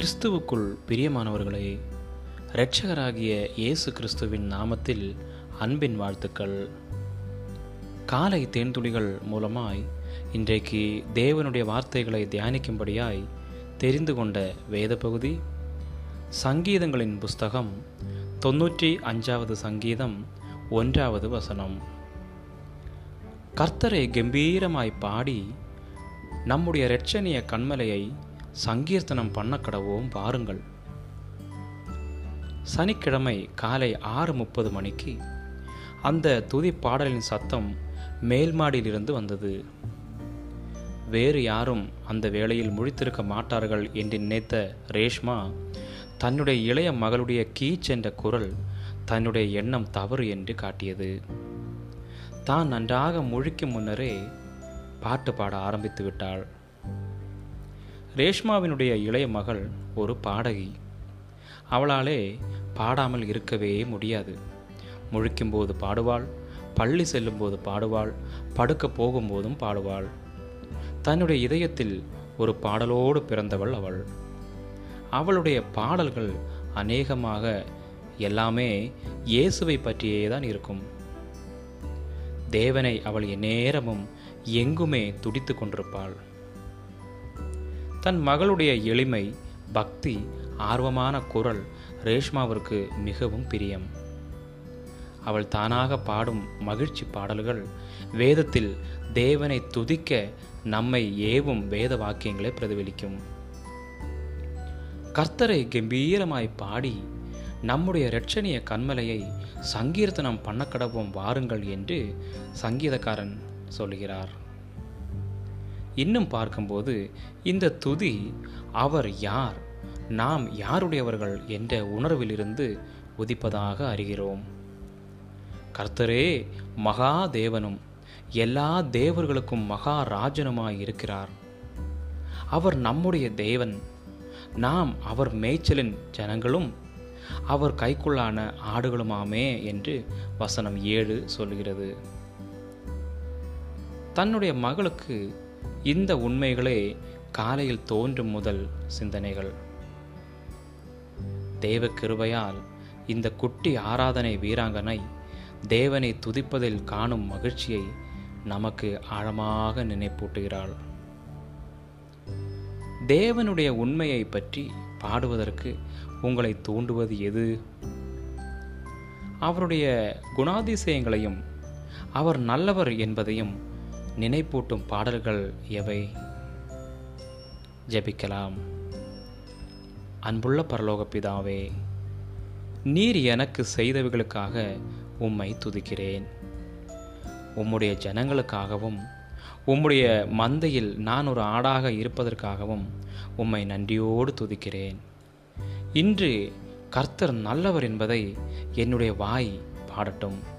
கிறிஸ்துவுக்குள் பிரியமானவர்களே இரட்சகராகிய இயேசு கிறிஸ்துவின் நாமத்தில் அன்பின் வாழ்த்துக்கள். காலை தேன்துளிகள் மூலமாய் இன்றைக்கு தேவனுடைய வார்த்தைகளை தியானிக்கும்படியாய் தெரிந்து கொண்ட வேத பகுதி சங்கீதங்களின் புஸ்தகம் தொன்னூற்றி அஞ்சாவது சங்கீதம் ஒன்றாவது வசனம். கர்த்தரை கம்பீரமாய் பாடி நம்முடைய இரட்சணிய கண்மலையை சங்கீர்த்தனம் பண்ண கடவோம் பாருங்கள் சனிக்கிழமை காலை ஆறு முப்பது மணிக்கு அந்த துதி பாடலின் சத்தம் மேல்மாடியிலிருந்து வந்தது. வேறு யாரும் அந்த வேளையில் முழித்திருக்க மாட்டார்கள் என்று நினைத்த ரேஷ்மா தன்னுடைய இளைய மகளுடைய கீச் என்ற குரல் தன்னுடைய எண்ணம் தவறு என்று காட்டியது. தான் நன்றாக முழிக்கும் முன்னரே பாட்டு பாட ஆரம்பித்து விட்டாள். ரேஷ்மாவினுடைய இளைய மகள் ஒரு பாடகி. அவளாலே பாடாமல் இருக்கவே முடியாது. முழிக்கும்போது பாடுவாள் பள்ளி செல்லும்போது பாடுவாள் படுக்க போகும்போதும் பாடுவாள். தன்னுடைய இதயத்தில் ஒரு பாடலோடு பிறந்தவள் அவள். அவளுடைய பாடல்கள் அநேகமாக எல்லாமே இயேசுவை பற்றியே தான் இருக்கும். தேவனை அவள் எந்நேரமும் எங்குமே துடித்து கொண்டிருப்பாள். தன் மகளுடைய எளிமை பக்தி ஆர்வமான குரல் ரேஷ்மாவிற்கு மிகவும் பிரியம். அவள் தானாக பாடும் மகிழ்ச்சி பாடல்கள் வேதத்தில் தேவனை துதிக்க நம்மை ஏவும் வேத வாக்கியங்களை பிரதிபலிக்கும். கர்த்தரை கம்பீரமாய் பாடி நம்முடைய இரட்சணிய கண்மலையை சங்கீர்த்தனம் பண்ணக்கடவும் வாருங்கள் என்று சங்கீதக்காரன் சொல்கிறார் இன்னும் பார்க்கும்போது இந்த துதி அவர் யார்? நாம் யாருடையவர்கள் என்ற உணர்விலிருந்து உதிப்பதாக அறிகிறோம். கர்த்தரே மகா தேவனும் எல்லா தேவர்களுக்கும் மகா ராஜனுமாய் இருக்கிறார். அவர் நம்முடைய தேவன். நாம் அவர் மேய்ச்சலின் ஜனங்களும் அவர் கைக்குள்ளான ஆடுகளுமாமே என்று வசனம் ஏழு சொல்கிறது தன்னுடைய மகளுக்கு இந்த உண்மைகளே காலையில் தோன்றும் முதல் சிந்தனைகள். தேவ கிருபையால் இந்த குட்டி ஆராதனை வீராங்கனை தேவனை துதிப்பதில் காணும் மகிழ்ச்சியை நமக்கு ஆழமாக நினைப்பூட்டுகிறாள். தேவனுடைய உண்மையை பற்றி பாடுவதற்கு உங்களை தூண்டுவது எது? அவருடைய குணாதிசயங்களையும் அவர் நல்லவர் என்பதையும் நினைப்பூட்டும் பாடல்கள் எவை? ஜெபிக்கலாம். அன்புள்ள பரலோக பிதாவே நீர் எனக்கு செய்தவைகளுக்காக உம்மை துதிக்கிறேன். உம்முடைய ஜனங்களுக்காகவும் உம்முடைய மந்தையில் நான் ஒரு ஆடாக இருப்பதற்காகவும் உம்மை நன்றியோடு துதிக்கிறேன். இன்று கர்த்தர் நல்லவர் என்பதை என்னுடைய வாய் பாடட்டும்.